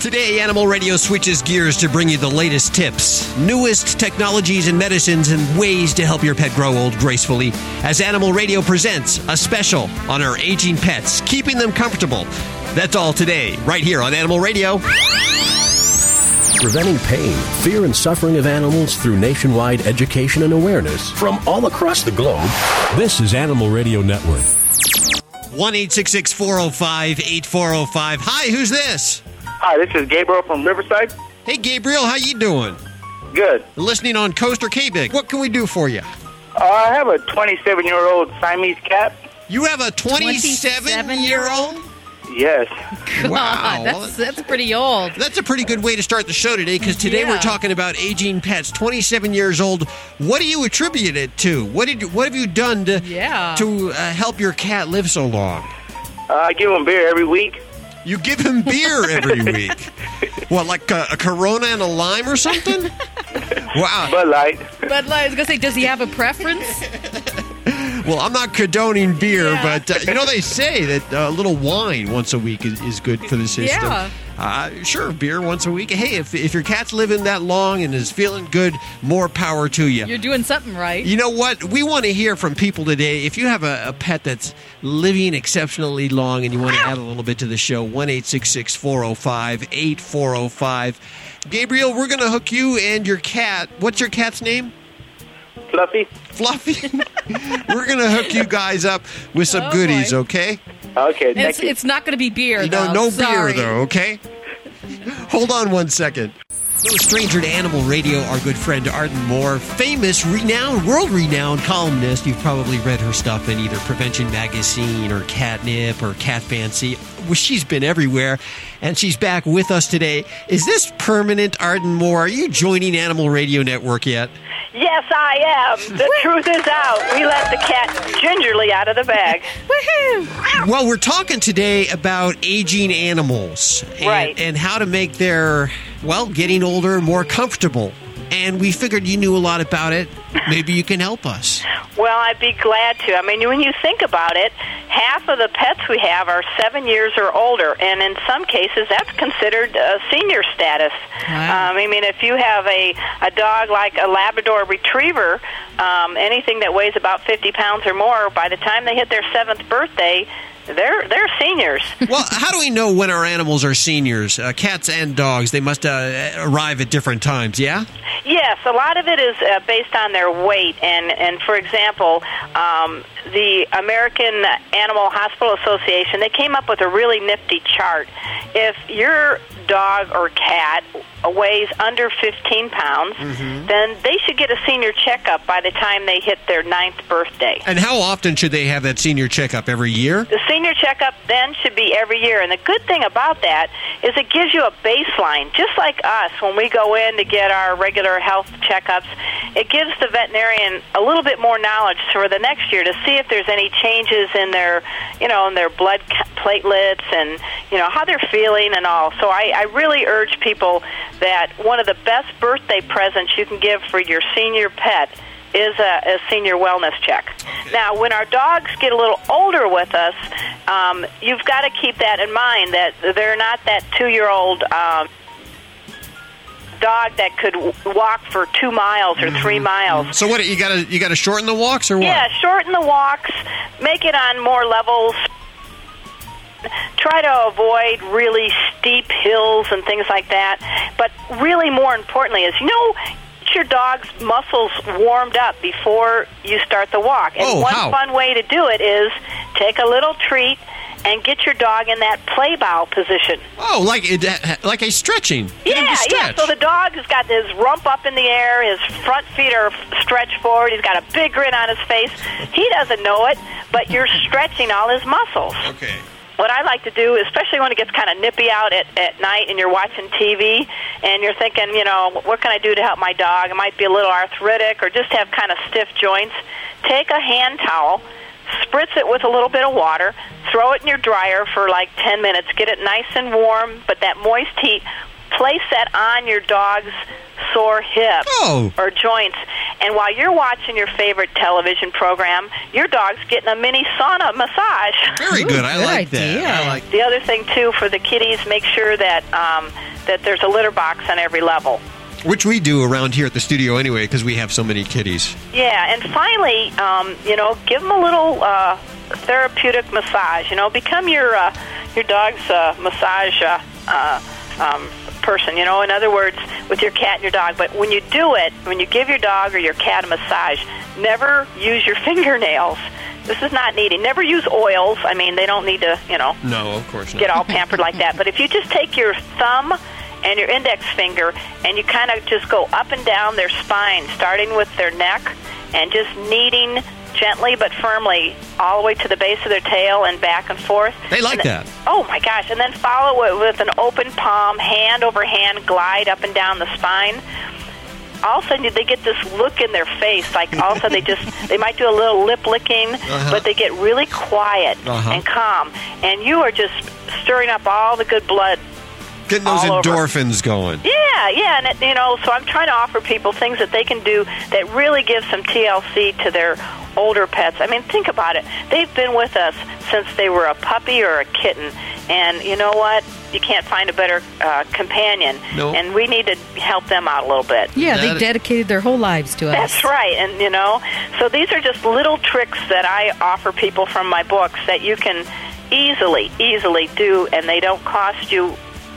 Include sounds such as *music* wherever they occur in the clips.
Today, Animal Radio switches gears to bring you the latest tips, newest technologies and medicines, and ways to help your pet grow old gracefully. As Animal Radio presents a special on our aging pets, keeping them comfortable. That's all today, right here on Animal Radio. Preventing pain, fear, and suffering of animals through nationwide education and awareness from all across the globe. This is Animal Radio Network. 1 405 8405. Hi, who's this? Hi, this is Gabriel from Riverside. Hey, Gabriel, how you doing? Good. Listening on Coaster K-Big. What can we do for you? Uh, I have a 27 year old Siamese cat. You have a 27 year old? Yes. Wow. *laughs* that's that's pretty old. That's a pretty good way to start the show today because today we're talking about aging pets. 27 years old. What do you attribute it to? What did you, what have you done to Yeah. to uh, help your cat live so long? Uh, I give him beer every week. You give him beer every *laughs* week. What, like a, a Corona and a lime or something? *laughs* Wow. Bud Light. But I was gonna say, does he have a preference? *laughs* Well, I'm not condoning beer, Yeah. but uh, you know they say that uh, a little wine once a week is, is good for the system. Yeah. Uh, sure, beer once a week. Hey, if, if your cat's living that long and is feeling good, more power to you. You're doing something right. You know what? We want to hear from people today. If you have a, a pet that's living exceptionally long and you want to add a little bit to the show, 1 405 8405. Gabriel, we're going to hook you and your cat. What's your cat's name? Fluffy. Fluffy. *laughs* we're going to hook you guys up with some Oh, goodies, boy. okay? Okay, thank it's, you. it's not going to be beer, No, though. no Sorry. beer, though, okay? Hold on one second. No stranger to Animal Radio, our good friend Arden Moore, famous, renowned, world renowned columnist. You've probably read her stuff in either Prevention Magazine or Catnip or Cat Fancy. Well, she's been everywhere, and she's back with us today. Is this permanent, Arden Moore? Are you joining Animal Radio Network yet? Yes, I am. The truth is out. We let the cat gingerly out of the bag. Well, we're talking today about aging animals and, Right. and how to make their, well, getting older more comfortable. And we figured you knew a lot about it. Maybe you can help us. Well, I'd be glad to. I mean, when you think about it, half of the pets we have are seven years or older, and in some cases, that's considered uh, senior status. Wow. Um, I mean, if you have a a dog like a Labrador Retriever, um, anything that weighs about fifty pounds or more, by the time they hit their seventh birthday, they're they're seniors. *laughs* Well, how do we know when our animals are seniors? Uh, cats and dogs, they must uh, arrive at different times, yeah? Yes, a lot of it is uh, based on their weight, and and for example, um, the American Animal Hospital Association they came up with a really nifty chart. If your dog or cat weighs under 15 pounds, mm-hmm. then they should get a senior checkup by the time they hit their ninth birthday. And how often should they have that senior checkup? Every year? The senior checkup then should be every year. And the good thing about that is it gives you a baseline. Just like us, when we go in to get our regular health checkups, it gives the veterinarian a little bit more knowledge for the next year to see if there's any changes in their, you know, in their blood platelets and, you know, how they're feeling and all. So I, I really urge people that one of the best birthday presents you can give for your senior pet is a, a senior wellness check. Now, when our dogs get a little older with us, um, you've got to keep that in mind that they're not that two-year-old um, dog that could walk for two miles or three mm-hmm. miles. Mm-hmm. So what? You gotta you gotta shorten the walks or what? Yeah, shorten the walks, make it on more levels. Try to avoid really steep hills and things like that. But really, more importantly, is you know, get your dog's muscles warmed up before you start the walk. And Oh, one how? fun way to do it is take a little treat and get your dog in that play bow position. Oh, like it, like a stretching. Get him to Yeah, yeah. So the dog has got his rump up in the air, his front feet are stretched forward, he's got a big grin on his face. He doesn't know it, but you're stretching all his muscles. Okay. What I like to do, especially when it gets kind of nippy out at, at night and you're watching TV and you're thinking, you know, what can I do to help my dog? It might be a little arthritic or just have kind of stiff joints. Take a hand towel, spritz it with a little bit of water, throw it in your dryer for like 10 minutes, get it nice and warm, but that moist heat, place that on your dog's sore hip Oh. or joints And while you're watching your favorite television program, your dog's getting a mini sauna massage. Very good. I good like that. idea. I like. The other thing too for the kitties, make sure that um, that there's a litter box on every level. Which we do around here at the studio anyway, because we have so many kitties. Yeah, and finally, um, you know, give them a little uh, therapeutic massage. You know, become your uh, your dog's uh, massage uh, uh, um, person. You know, in other words, with your cat and your dog. But when you do it, when you give your dog or your cat a massage, never use your *laughs* fingernails. This is not needed. Never use oils. I mean, they don't need to, you know, No, of course not. get all *laughs* pampered like that. But if you just take your thumb and your index finger and you kind of just go up and down their spine, starting with their neck and just kneading gently but firmly all the way to the base of their tail and back and forth. They like then- that. Oh my gosh! And then follow it with an open palm, hand over hand, glide up and down the spine all of a sudden they get this look in their face like all of a sudden they just *laughs* they might do a little lip licking but they get really quiet Uh-huh. and calm and you are just stirring up all the good blood Getting those all over. endorphins going. yeah yeah and it, you know so i'm trying to offer people things that they can do that really give some tlc to their older pets i mean think about it they've been with us since they were a puppy or a kitten and you know what you can't find a better uh, companion No. and we need to help them out a little bit Yeah, they That- dedicated their whole lives to us. That's right, and you know, so these are just little tricks that I offer people from my books that you can easily, easily do, and they don't cost you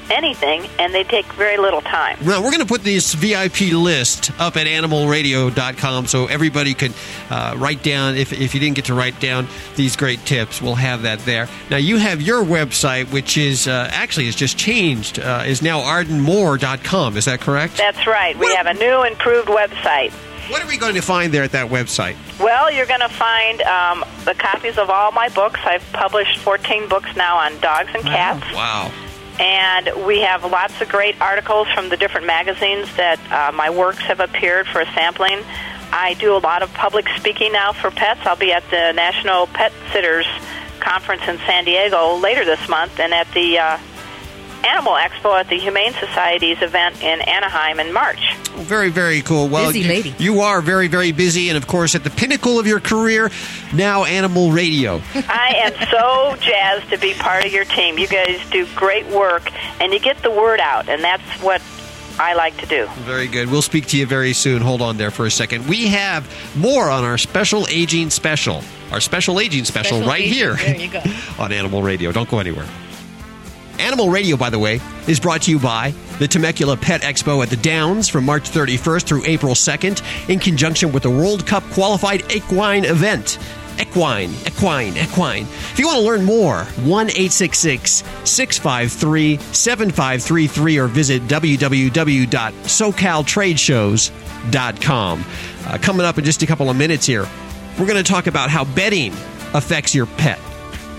anything, and they take very little time. Well, we're going to put this VIP list up at animalradio.com so everybody can uh, write down, if, if you didn't get to write down these great tips, we'll have that there. Now, you have your website, which is uh, actually has just changed, uh, is now ardenmoore.com. Is that correct? That's right. We What- have a new, improved website. what are we going to find there at that website? Well, you're going to find um, the copies of all my books. I've published 14 books now on dogs and cats. Wow. And we have lots of great articles from the different magazines that uh, my works have appeared for a sampling. I do a lot of public speaking now for pets. I'll be at the National Pet Sitters Conference in San Diego later this month and at the uh, Animal Expo at the Humane Society's event in Anaheim in March. Very, very cool. Well, Busy you- lady. You are very, very busy, and of course, at the pinnacle of your career, now Animal Radio. I am so jazzed to be part of your team. You guys do great work and you get the word out, and that's what I like to do. Very good. We'll speak to you very soon. Hold on there for a second. We have more on our special aging special. Our special aging special, Special right aging. here There you go. *laughs* on Animal Radio. Don't go anywhere. Animal Radio, by the way, is brought to you by the Temecula Pet Expo at the Downs from March 31st through April 2nd in conjunction with the World Cup Qualified Equine event. Equine, equine, equine. If you want to learn more, 1 653 7533 or visit www.socaltradeshows.com. Uh, coming up in just a couple of minutes here, we're going to talk about how bedding affects your pet.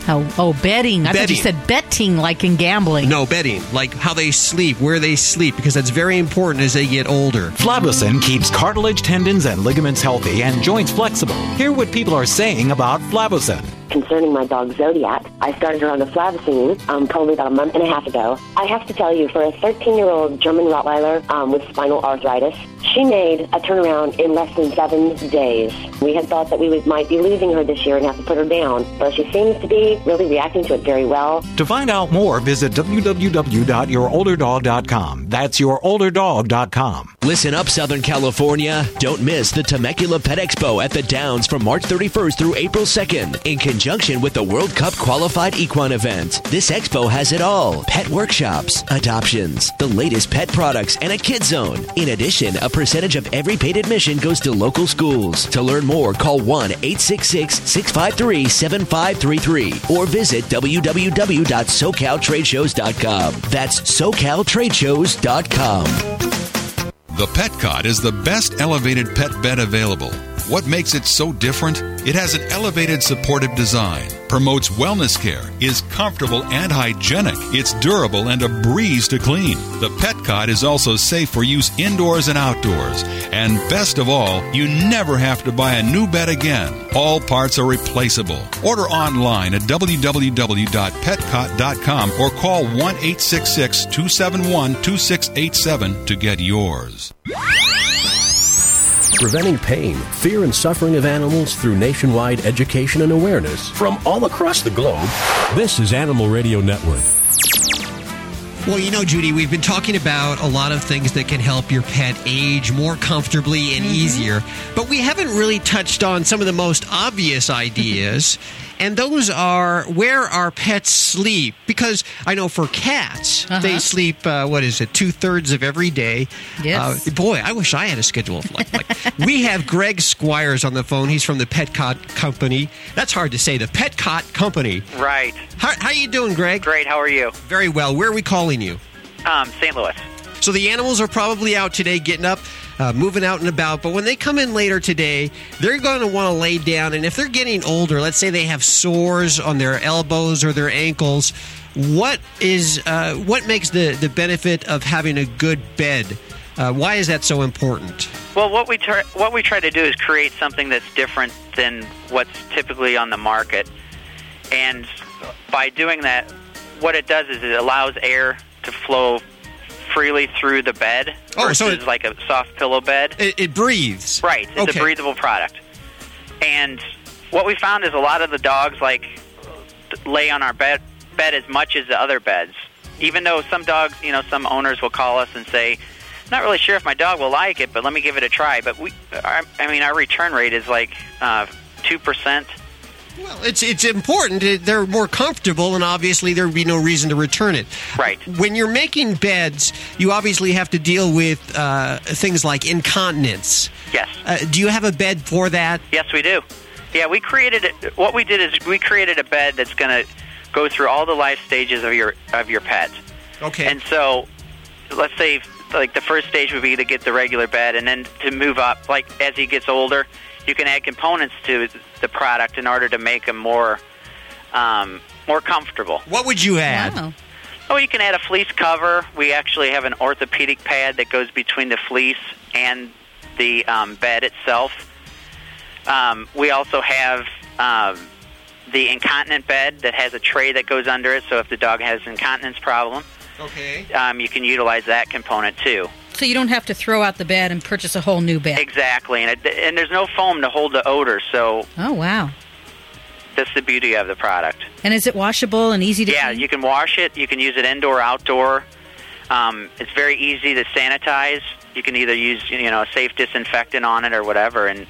Oh, oh, betting. I thought you said betting like in gambling. No, bedding, like how they sleep, where they sleep, because that's very important as they get older. Flavicin keeps cartilage, tendons, and ligaments healthy and joints flexible. Hear what people are saying about Flavicin. Concerning my dog Zodiac. I started her on the Flavicin um, probably about a month and a half ago. I have to tell you, for a 13-year-old German Rottweiler um, with spinal arthritis, she made a turnaround in less than seven days. We had thought that we would, might be losing her this year and have to put her down, but she seems to be really reacting to it very well. To find out more, visit www.yourolderdog.com. That's yourolderdog.com. Listen up, Southern California. Don't miss the Temecula Pet Expo at the Downs from March 31st through April 2nd in conjunction with the World Cup Qualified Equine event. This expo has it all pet workshops, adoptions, the latest pet products, and a kid zone. In addition, a percentage of every paid admission goes to local schools. To learn more, call 1 866 653 7533 or visit www.socaltradeshows.com. That's socaltradeshows.com. The Petcot is the best elevated pet bed available. What makes it so different? It has an elevated supportive design, promotes wellness care, is comfortable and hygienic, it's durable and a breeze to clean. The Petcot is also safe for use indoors and outdoors. And best of all, you never have to buy a new bed again. All parts are replaceable. Order online at www.petcot.com or call 1 866 271 2687 to get yours. Preventing pain, fear, and suffering of animals through nationwide education and awareness from all across the globe. This is Animal Radio Network. Well, you know, Judy, we've been talking about a lot of things that can help your pet age more comfortably and mm-hmm. easier, but we haven't really touched on some of the most obvious *laughs* ideas. And those are where our pets sleep. Because I know for cats, they sleep, uh, what is it, two thirds of every day. Yes. Uh, boy, I wish I had a schedule like, like We have Greg Squires on the phone. He's from the Petcot Company. That's hard to say, the Petcot Company. Right. How, how you doing, Greg? Great. How are you? Very well. Where are we calling you? Um, St. Louis. So the animals are probably out today, getting up, uh, moving out and about. But when they come in later today, they're going to want to lay down. And if they're getting older, let's say they have sores on their elbows or their ankles, what is uh, what makes the the benefit of having a good bed? Uh, why is that so important? Well, what we try, what we try to do is create something that's different than what's typically on the market, and by doing that, what it does is it allows air to flow freely through the bed Oh, versus so it- like a soft pillow bed. It, it breathes. Right. It's Okay. a breathable product. And what we found is a lot of the dogs like lay on our bed bed as much as the other beds. Even though some dogs, you know, some owners will call us and say, "Not really sure if my dog will like it, but let me give it a try." But we, our, I mean, our return rate is like uh, two percent. Well, it's it's important. They're more comfortable, and obviously there would be no reason to return it. Right. When you're making beds, you obviously have to deal with uh, things like incontinence. Yes. Uh, do you have a bed for that? Yes, we do. Yeah, we created it. What we did is we created a bed that's going to go through all the life stages of your of your pet. Okay. And so, let's say like the first stage would be to get the regular bed, and then to move up. Like as he gets older, you can add components to the product in order to make them more um, more comfortable. What would you add? Wow. Oh, you can add a fleece cover. We actually have an orthopedic pad that goes between the fleece and the um, bed itself. Um, we also have um, the incontinent bed that has a tray that goes under it. So if the dog has incontinence problem, Okay. um, you can utilize that component too. So you don't have to throw out the bed and purchase a whole new bed. Exactly, and it, and there's no foam to hold the odor, so Oh wow. that's the beauty of the product. And is it washable and easy to Yeah, clean? you can wash it. You can use it indoor, outdoor. Um, it's very easy to sanitize. You can either use you know a safe disinfectant on it or whatever, and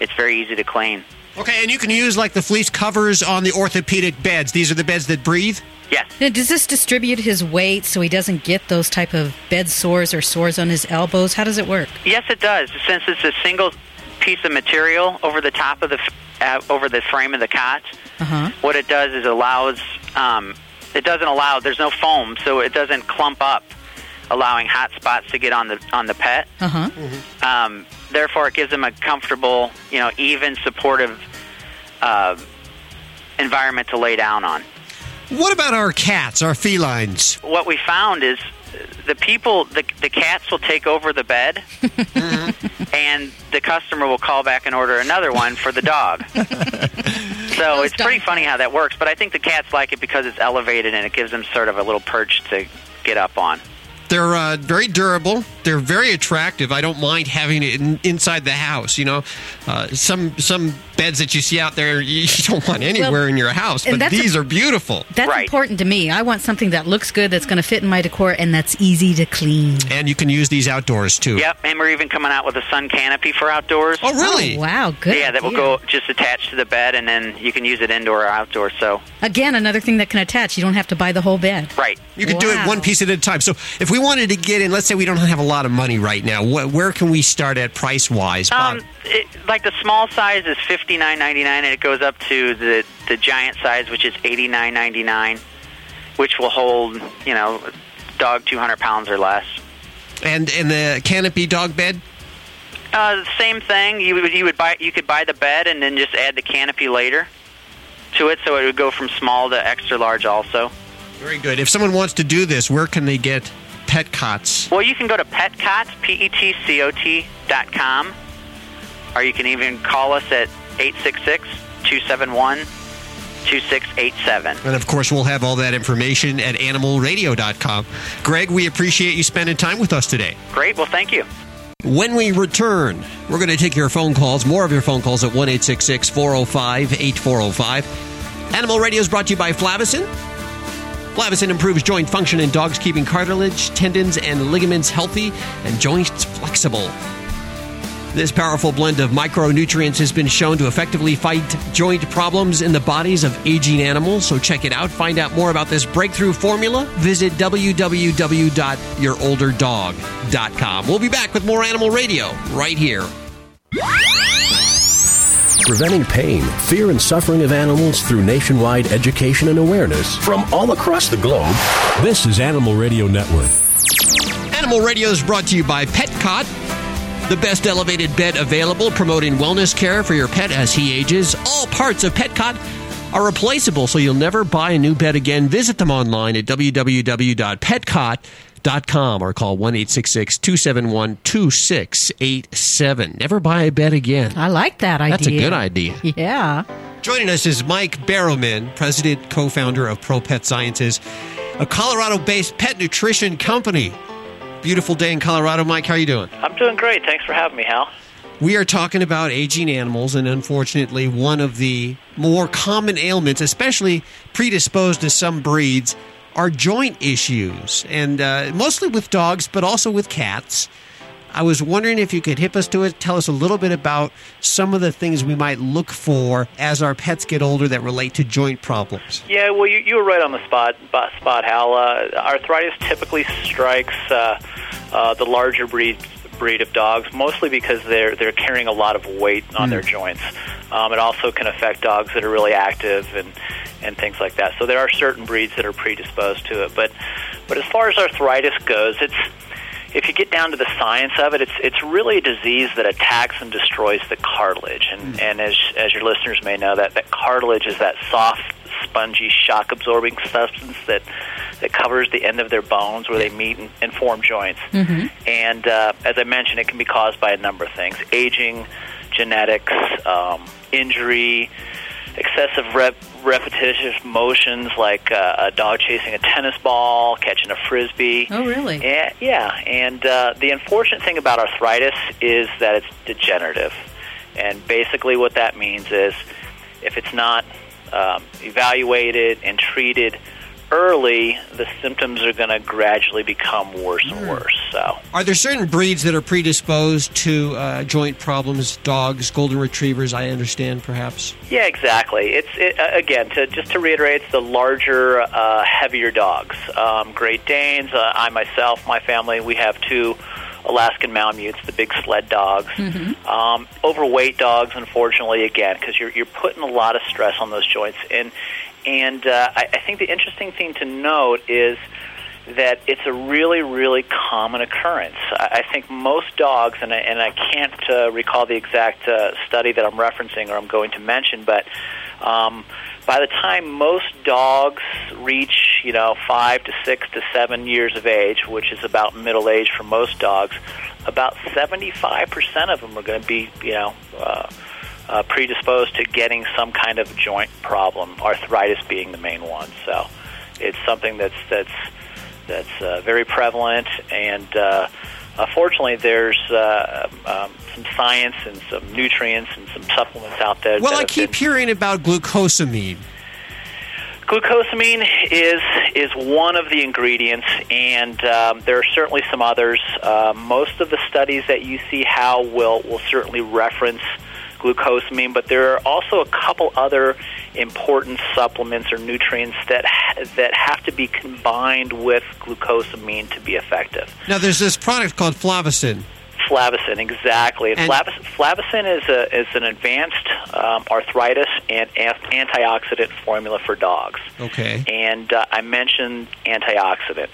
it's very easy to clean. Okay, and you can use like the fleece covers on the orthopedic beds. These are the beds that breathe. Yes. Now, does this distribute his weight so he doesn't get those type of bed sores or sores on his elbows? How does it work? Yes, it does. Since it's a single piece of material over the top of the uh, over the frame of the cot, Uh huh. what it does is allows um, it doesn't allow there's no foam, so it doesn't clump up, allowing hot spots to get on the on the pet. Uh huh. Um, therefore, it gives them a comfortable, you know, even supportive uh, environment to lay down on. What about our cats, our felines? What we found is the people, the, the cats will take over the bed, *laughs* and the customer will call back and order another one for the dog. *laughs* so Those it's pretty funny how that works. But I think the cats like it because it's elevated and it gives them sort of a little perch to get up on. They're uh, very durable. They're very attractive. I don't mind having it in, inside the house. You know, uh, some some beds that you see out there *laughs* you don't want anywhere Well, in your house, but that's a- these are beautiful. That's Right. important to me. I want something that looks good, that's going to fit in my decor, and that's easy to clean. And you can use these outdoors too. Yep, and we're even coming out with a sun canopy for outdoors. Oh, really? Oh, wow, good. yeah, that will go just attached to the bed, and then you can use it indoor or outdoor. So, Again, another thing that can attach. You don't have to buy the whole bed. right. You can do it one piece at a time. So if we wanted to get in, let's say we don't have a lot of money right now, wh- where can we start at price wise? Um, it, like the small size is fifty nine ninety nine, and it goes up to the the giant size, which is eighty nine ninety nine, which will hold you know dog two hundred pounds or less. and and the canopy dog bed. Uh, same thing. You would you would buy you could buy the bed and then just add the canopy later to it, so it would go from small to extra large also. Very good. If someone wants to do this, where can they get pet cots? Well, you can go to petcot, P-E-T-C-O-T dot com, or you can even call us at 866-271-2687. And of course, we'll have all that information at animalradio.com. Greg, we appreciate you spending time with us today. Great. Well, thank you. When we return, we're going to take your phone calls, more of your phone calls at 1 405 8405. Animal Radio is brought to you by Flavicin. Flavicin improves joint function in dogs, keeping cartilage, tendons, and ligaments healthy and joints flexible. This powerful blend of micronutrients has been shown to effectively fight joint problems in the bodies of aging animals. So check it out. Find out more about this breakthrough formula. Visit www.yourolderdog.com. We'll be back with more Animal Radio right here. Preventing pain, fear, and suffering of animals through nationwide education and awareness from all across the globe. This is Animal Radio Network. Animal Radio is brought to you by Petcot, the best elevated bed available, promoting wellness care for your pet as he ages. All parts of Petcot are replaceable, so you'll never buy a new bed again. Visit them online at www.petcot.com or call 1 271 2687. Never buy a bed again. I like that idea. That's a good idea. Yeah. Joining us is Mike Barrowman, president, co founder of Pro Pet Sciences, a Colorado based pet nutrition company. Beautiful day in Colorado. Mike, how are you doing? I'm doing great. Thanks for having me, Hal. We are talking about aging animals, and unfortunately, one of the more common ailments, especially predisposed to some breeds, are joint issues, and uh, mostly with dogs, but also with cats. I was wondering if you could hip us to it, tell us a little bit about some of the things we might look for as our pets get older that relate to joint problems. Yeah, well, you, you were right on the spot, spot Hal. Uh, arthritis typically strikes uh, uh, the larger breed breed of dogs, mostly because they're they're carrying a lot of weight on mm. their joints. Um, it also can affect dogs that are really active and and things like that. So there are certain breeds that are predisposed to it. But but as far as arthritis goes, it's if you get down to the science of it, it's it's really a disease that attacks and destroys the cartilage. And mm. and as as your listeners may know, that that cartilage is that soft, spongy, shock absorbing substance that that covers the end of their bones where they meet and, and form joints. Mm-hmm. And uh, as I mentioned, it can be caused by a number of things: aging, genetics, um, injury excessive rep, repetitive motions like uh, a dog chasing a tennis ball, catching a frisbee. Oh, really? Yeah, yeah. And uh, the unfortunate thing about arthritis is that it's degenerative. And basically, what that means is if it's not um, evaluated and treated early, the symptoms are going to gradually become worse and worse. So, are there certain breeds that are predisposed to uh, joint problems? Dogs, golden retrievers, I understand, perhaps. Yeah, exactly. It's it, uh, again to just to reiterate, it's the larger, uh, heavier dogs. Um, Great Danes. Uh, I myself, my family, we have two. Alaskan Malamutes, the big sled dogs. Mm-hmm. Um, overweight dogs, unfortunately, again, because you're you're putting a lot of stress on those joints, and and uh, I, I think the interesting thing to note is that it's a really, really common occurrence. I, I think most dogs, and I, and I can't uh, recall the exact uh, study that I'm referencing or I'm going to mention, but um, by the time most dogs reach, you know, five to six to seven years of age, which is about middle age for most dogs, about 75% of them are going to be, you know, uh, uh, predisposed to getting some kind of joint problem, arthritis being the main one. So it's something that's that's that's uh, very prevalent, and uh, unfortunately, there's uh, um, some science and some nutrients and some supplements out there. Well, I keep been... hearing about glucosamine. Glucosamine is is one of the ingredients, and um, there are certainly some others. Uh, most of the studies that you see how will will certainly reference glucosamine, but there are also a couple other important supplements or nutrients that that have to be combined with glucosamine to be effective. Now, there's this product called Flavicin. Flavicin, exactly. And, Flavicin is a is an advanced um, arthritis and antioxidant formula for dogs. Okay. And uh, I mentioned antioxidant.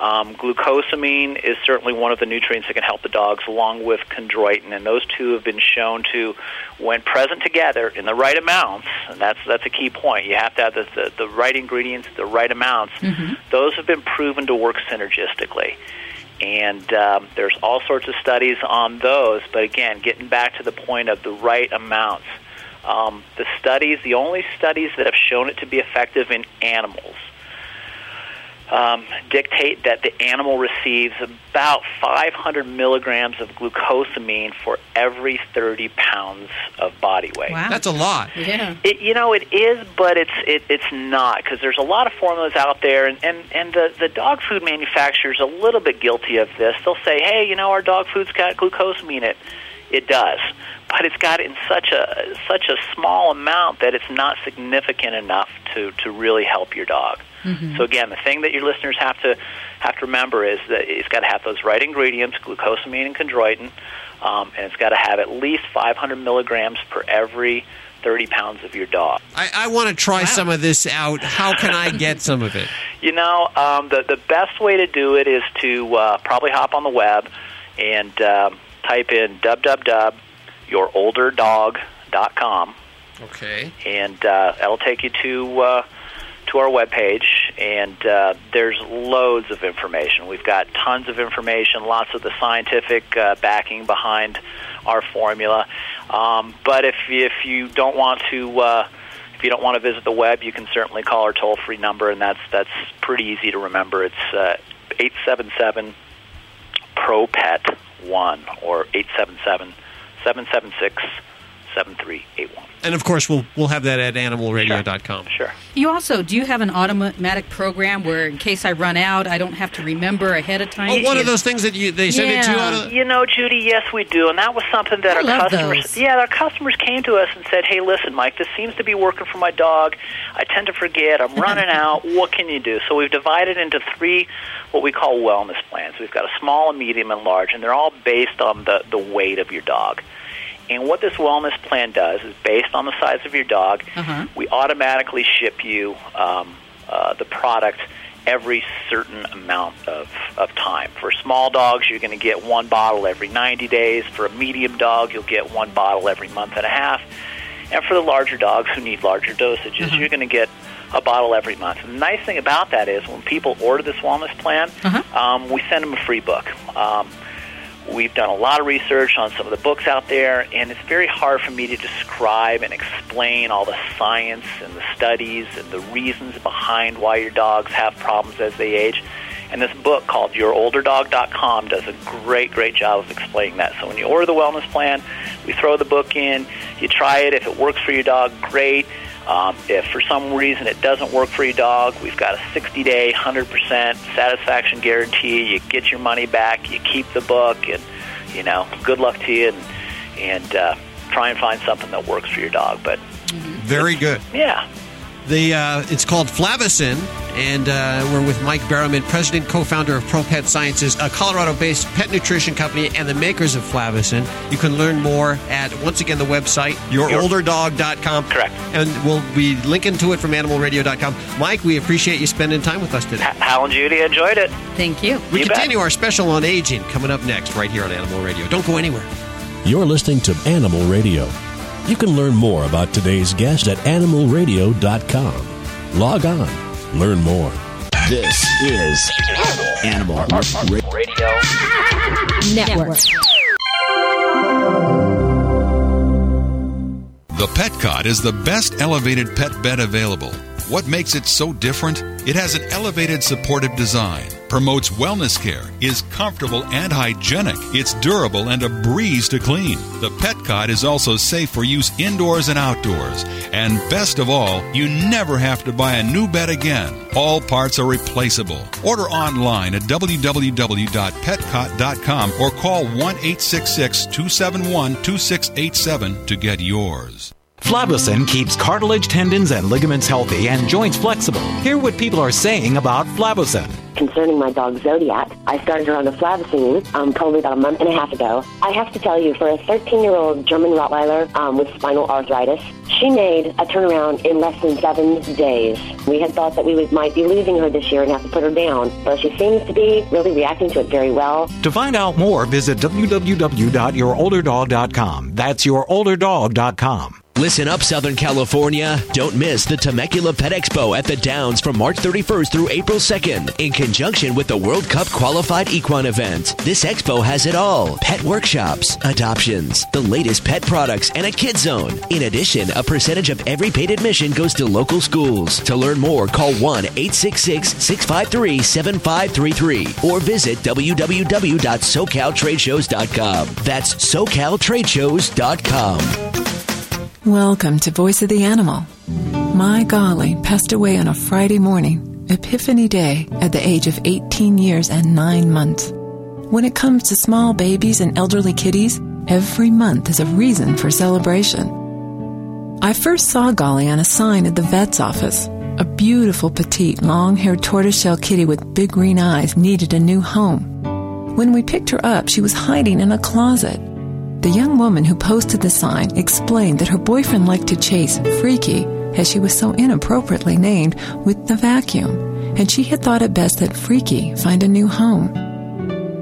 Um, glucosamine is certainly one of the nutrients that can help the dogs, along with chondroitin, and those two have been shown to, when present together in the right amounts, and that's that's a key point. You have to have the the, the right ingredients, the right amounts. Mm-hmm. Those have been proven to work synergistically. And um, there's all sorts of studies on those, but again, getting back to the point of the right amounts. Um, the studies, the only studies that have shown it to be effective in animals um, dictate that the animal receives about 500 milligrams of glucosamine for every 30 pounds of body weight. Wow. That's a lot. Yeah. It, you know, it is, but it's it, it's not because there's a lot of formulas out there, and and and the the dog food manufacturers a little bit guilty of this. They'll say, hey, you know, our dog food's got glucosamine. It it does, but it's got it in such a such a small amount that it's not significant enough to to really help your dog. Mm-hmm. So again, the thing that your listeners have to have to remember is that it's got to have those right ingredients: glucosamine and chondroitin, um, and it's got to have at least 500 milligrams per every 30 pounds of your dog. I, I want to try some of this out. How can I *laughs* get some of it? You know, um, the the best way to do it is to uh, probably hop on the web and um, type in www.yourolderdog.com, Okay. and uh, that'll take you to uh, to our webpage. And uh, there's loads of information. We've got tons of information, lots of the scientific uh, backing behind our formula. Um, but if if you don't want to uh, if you don't want to visit the web, you can certainly call our toll free number, and that's that's pretty easy to remember. It's uh, eight seven seven pro pet one or eight seven seven seven seven six seven three eight one. And of course, we'll we'll have that at animalradio.com. Sure. You also do you have an automatic program where, in case I run out, I don't have to remember ahead of time. Oh, one of those things that you they send it to you Yeah. on a, You know, Judy, yes, we do, and that was something that I our customers, those. yeah, our customers came to us and said, "Hey, listen, Mike, this seems to be working for my dog. I tend to forget. I'm running *laughs* out. What can you do?" So we've divided into three what we call wellness plans. We've got a small, a medium, and large, and they're all based on the the weight of your dog. And what this wellness plan does is based on the size of your dog, Uh-huh. we automatically ship you um, uh, the product every certain amount of, of time. For small dogs, you're going to get one bottle every 90 days. For a medium dog, you'll get one bottle every month and a half. And for the larger dogs who need larger dosages, you're going to get a bottle every month. And the nice thing about that is when people order this wellness plan, um, we send them a free book. Um, We've done a lot of research on some of the books out there, and it's very hard for me to describe and explain all the science and the studies and the reasons behind why your dogs have problems as they age. And this book called YourOlderDog.com does a great, great job of explaining that. So when you order the wellness plan, we throw the book in, you try it. If it works for your dog, great. Um, if for some reason it doesn't work for your dog, we've got a 60-day, 100% satisfaction guarantee. You get your money back, you keep the book, and you know, good luck to you, and and uh, try and find something that works for your dog. But very good. yeah, The uh, it's called Flavicin, and uh, we're with Mike Barrowman, president, co-founder of Pro Pet Sciences, a Colorado-based pet nutrition company, and the makers of Flavicin. You can learn more at once again the website yourolderdog.com. Correct. And we'll be linking to it from animalradio.com. Mike, we appreciate you spending time with us today. Hal and Judy enjoyed it. Thank you. We You bet. continue our special on aging coming up next right here on Animal Radio. Don't go anywhere. You're listening to Animal Radio. You can learn more about today's guest at animalradio.com. Log on, learn more. This is Animal Radio. Network. The Pet Cot is the best elevated pet bed available. What makes it so different? It has an elevated supportive design, promotes wellness care, is comfortable and hygienic, it's durable and a breeze to clean. The Pet Cot is also safe for use indoors and outdoors. And best of all, you never have to buy a new bed again. All parts are replaceable. Order online at www.petcot.com or call 1 866 271 2687 to get yours. Flavicin keeps cartilage, tendons, and ligaments healthy and joints flexible. Hear what people are saying about Flavicin. Concerning my dog Zodiac, I started her on the flavicin um, probably about a month and a half ago. I have to tell you, for a 13-year-old German Rottweiler um, with spinal arthritis, she made a turnaround in less than seven days. We had thought that we would, might be losing her this year and have to put her down, but she seems to be really reacting to it very well. To find out more, visit www.yourolderdog.com. That's yourolderdog.com. Listen up, Southern California. Don't miss the Temecula Pet Expo at the Downs from March 31st through April 2nd in conjunction with the World Cup Qualified Equine event. This expo has it all pet workshops, adoptions, the latest pet products, and a kid zone. In addition, a percentage of every paid admission goes to local schools. To learn more, call 1 866 653 7533 or visit www.socaltradeshows.com. That's socaltradeshows.com. Welcome to Voice of the Animal. My golly passed away on a Friday morning, Epiphany Day, at the age of 18 years and 9 months. When it comes to small babies and elderly kitties, every month is a reason for celebration. I first saw Golly on a sign at the vet's office. A beautiful, petite, long haired tortoiseshell kitty with big green eyes needed a new home. When we picked her up, she was hiding in a closet. The young woman who posted the sign explained that her boyfriend liked to chase Freaky, as she was so inappropriately named, with the vacuum, and she had thought it best that Freaky find a new home.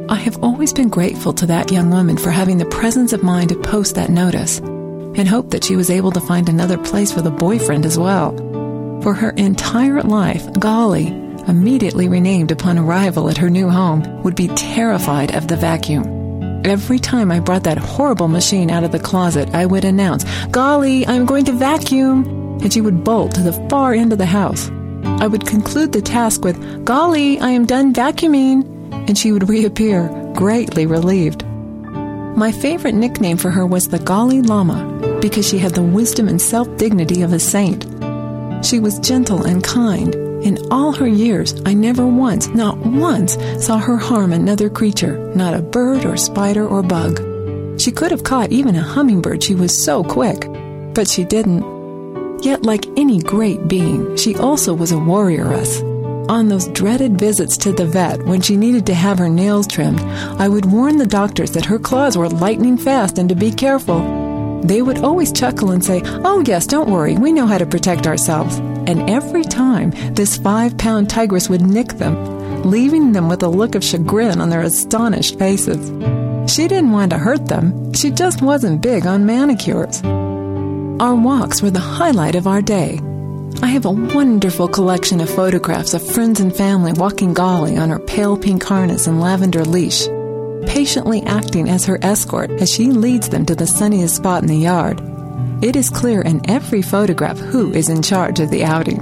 I have always been grateful to that young woman for having the presence of mind to post that notice, and hope that she was able to find another place for the boyfriend as well. For her entire life, Golly, immediately renamed upon arrival at her new home, would be terrified of the vacuum. Every time I brought that horrible machine out of the closet, I would announce, Golly, I'm going to vacuum! And she would bolt to the far end of the house. I would conclude the task with, Golly, I am done vacuuming! And she would reappear, greatly relieved. My favorite nickname for her was the Golly Lama, because she had the wisdom and self dignity of a saint. She was gentle and kind, in all her years, I never once, not once, saw her harm another creature, not a bird or spider or bug. She could have caught even a hummingbird, she was so quick. But she didn't. Yet, like any great being, she also was a warrioress. On those dreaded visits to the vet, when she needed to have her nails trimmed, I would warn the doctors that her claws were lightning fast and to be careful. They would always chuckle and say, Oh, yes, don't worry, we know how to protect ourselves and every time this five pound tigress would nick them, leaving them with a look of chagrin on their astonished faces. She didn't want to hurt them, she just wasn't big on manicures. Our walks were the highlight of our day. I have a wonderful collection of photographs of friends and family walking Golly on her pale pink harness and lavender leash, patiently acting as her escort as she leads them to the sunniest spot in the yard it is clear in every photograph who is in charge of the outing.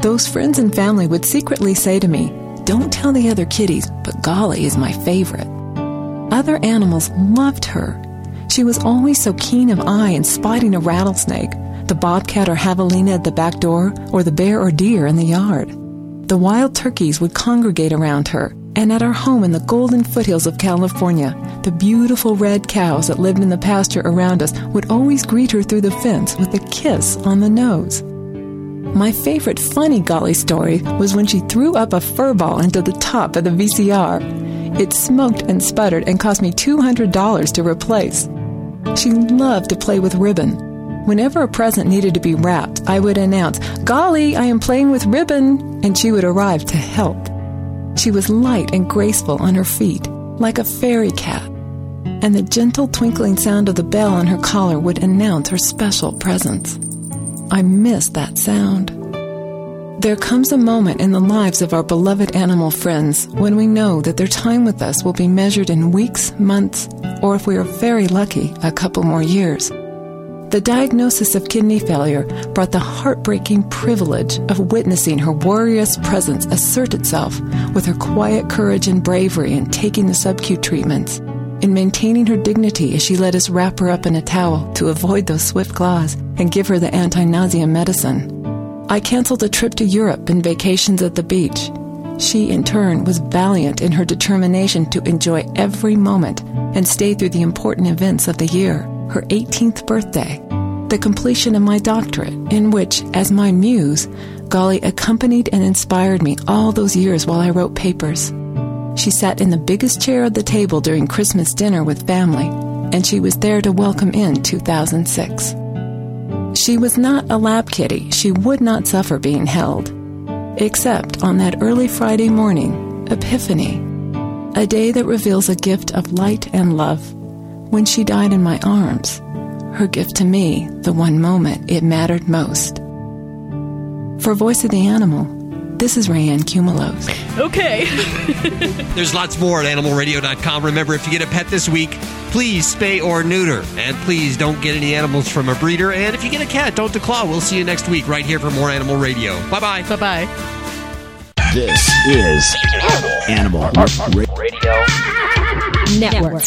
Those friends and family would secretly say to me, Don't tell the other kitties, but Golly is my favorite. Other animals loved her. She was always so keen of eye in spotting a rattlesnake, the bobcat or javelina at the back door, or the bear or deer in the yard. The wild turkeys would congregate around her, and at our home in the golden foothills of California, the beautiful red cows that lived in the pasture around us would always greet her through the fence with a kiss on the nose. My favorite funny golly story was when she threw up a fur ball into the top of the VCR. It smoked and sputtered and cost me $200 to replace. She loved to play with ribbon. Whenever a present needed to be wrapped, I would announce, Golly, I am playing with ribbon, and she would arrive to help. She was light and graceful on her feet, like a fairy cat, and the gentle twinkling sound of the bell on her collar would announce her special presence. I miss that sound. There comes a moment in the lives of our beloved animal friends when we know that their time with us will be measured in weeks, months, or if we are very lucky, a couple more years. The diagnosis of kidney failure brought the heartbreaking privilege of witnessing her warrior's presence assert itself with her quiet courage and bravery in taking the sub-Q treatments, in maintaining her dignity as she let us wrap her up in a towel to avoid those swift claws and give her the anti-nausea medicine. I canceled a trip to Europe and vacations at the beach. She, in turn, was valiant in her determination to enjoy every moment and stay through the important events of the year her 18th birthday, the completion of my doctorate, in which, as my muse, Golly accompanied and inspired me all those years while I wrote papers. She sat in the biggest chair at the table during Christmas dinner with family, and she was there to welcome in 2006. She was not a lab kitty. She would not suffer being held. Except on that early Friday morning, Epiphany, a day that reveals a gift of light and love when she died in my arms, her gift to me the one moment it mattered most. For Voice of the Animal, this is Rayanne Cumulos. Okay. *laughs* There's lots more at animalradio.com. Remember, if you get a pet this week, please spay or neuter. And please don't get any animals from a breeder. And if you get a cat, don't declaw. We'll see you next week right here for more Animal Radio. Bye bye. Bye bye. This is Animal Radio Network.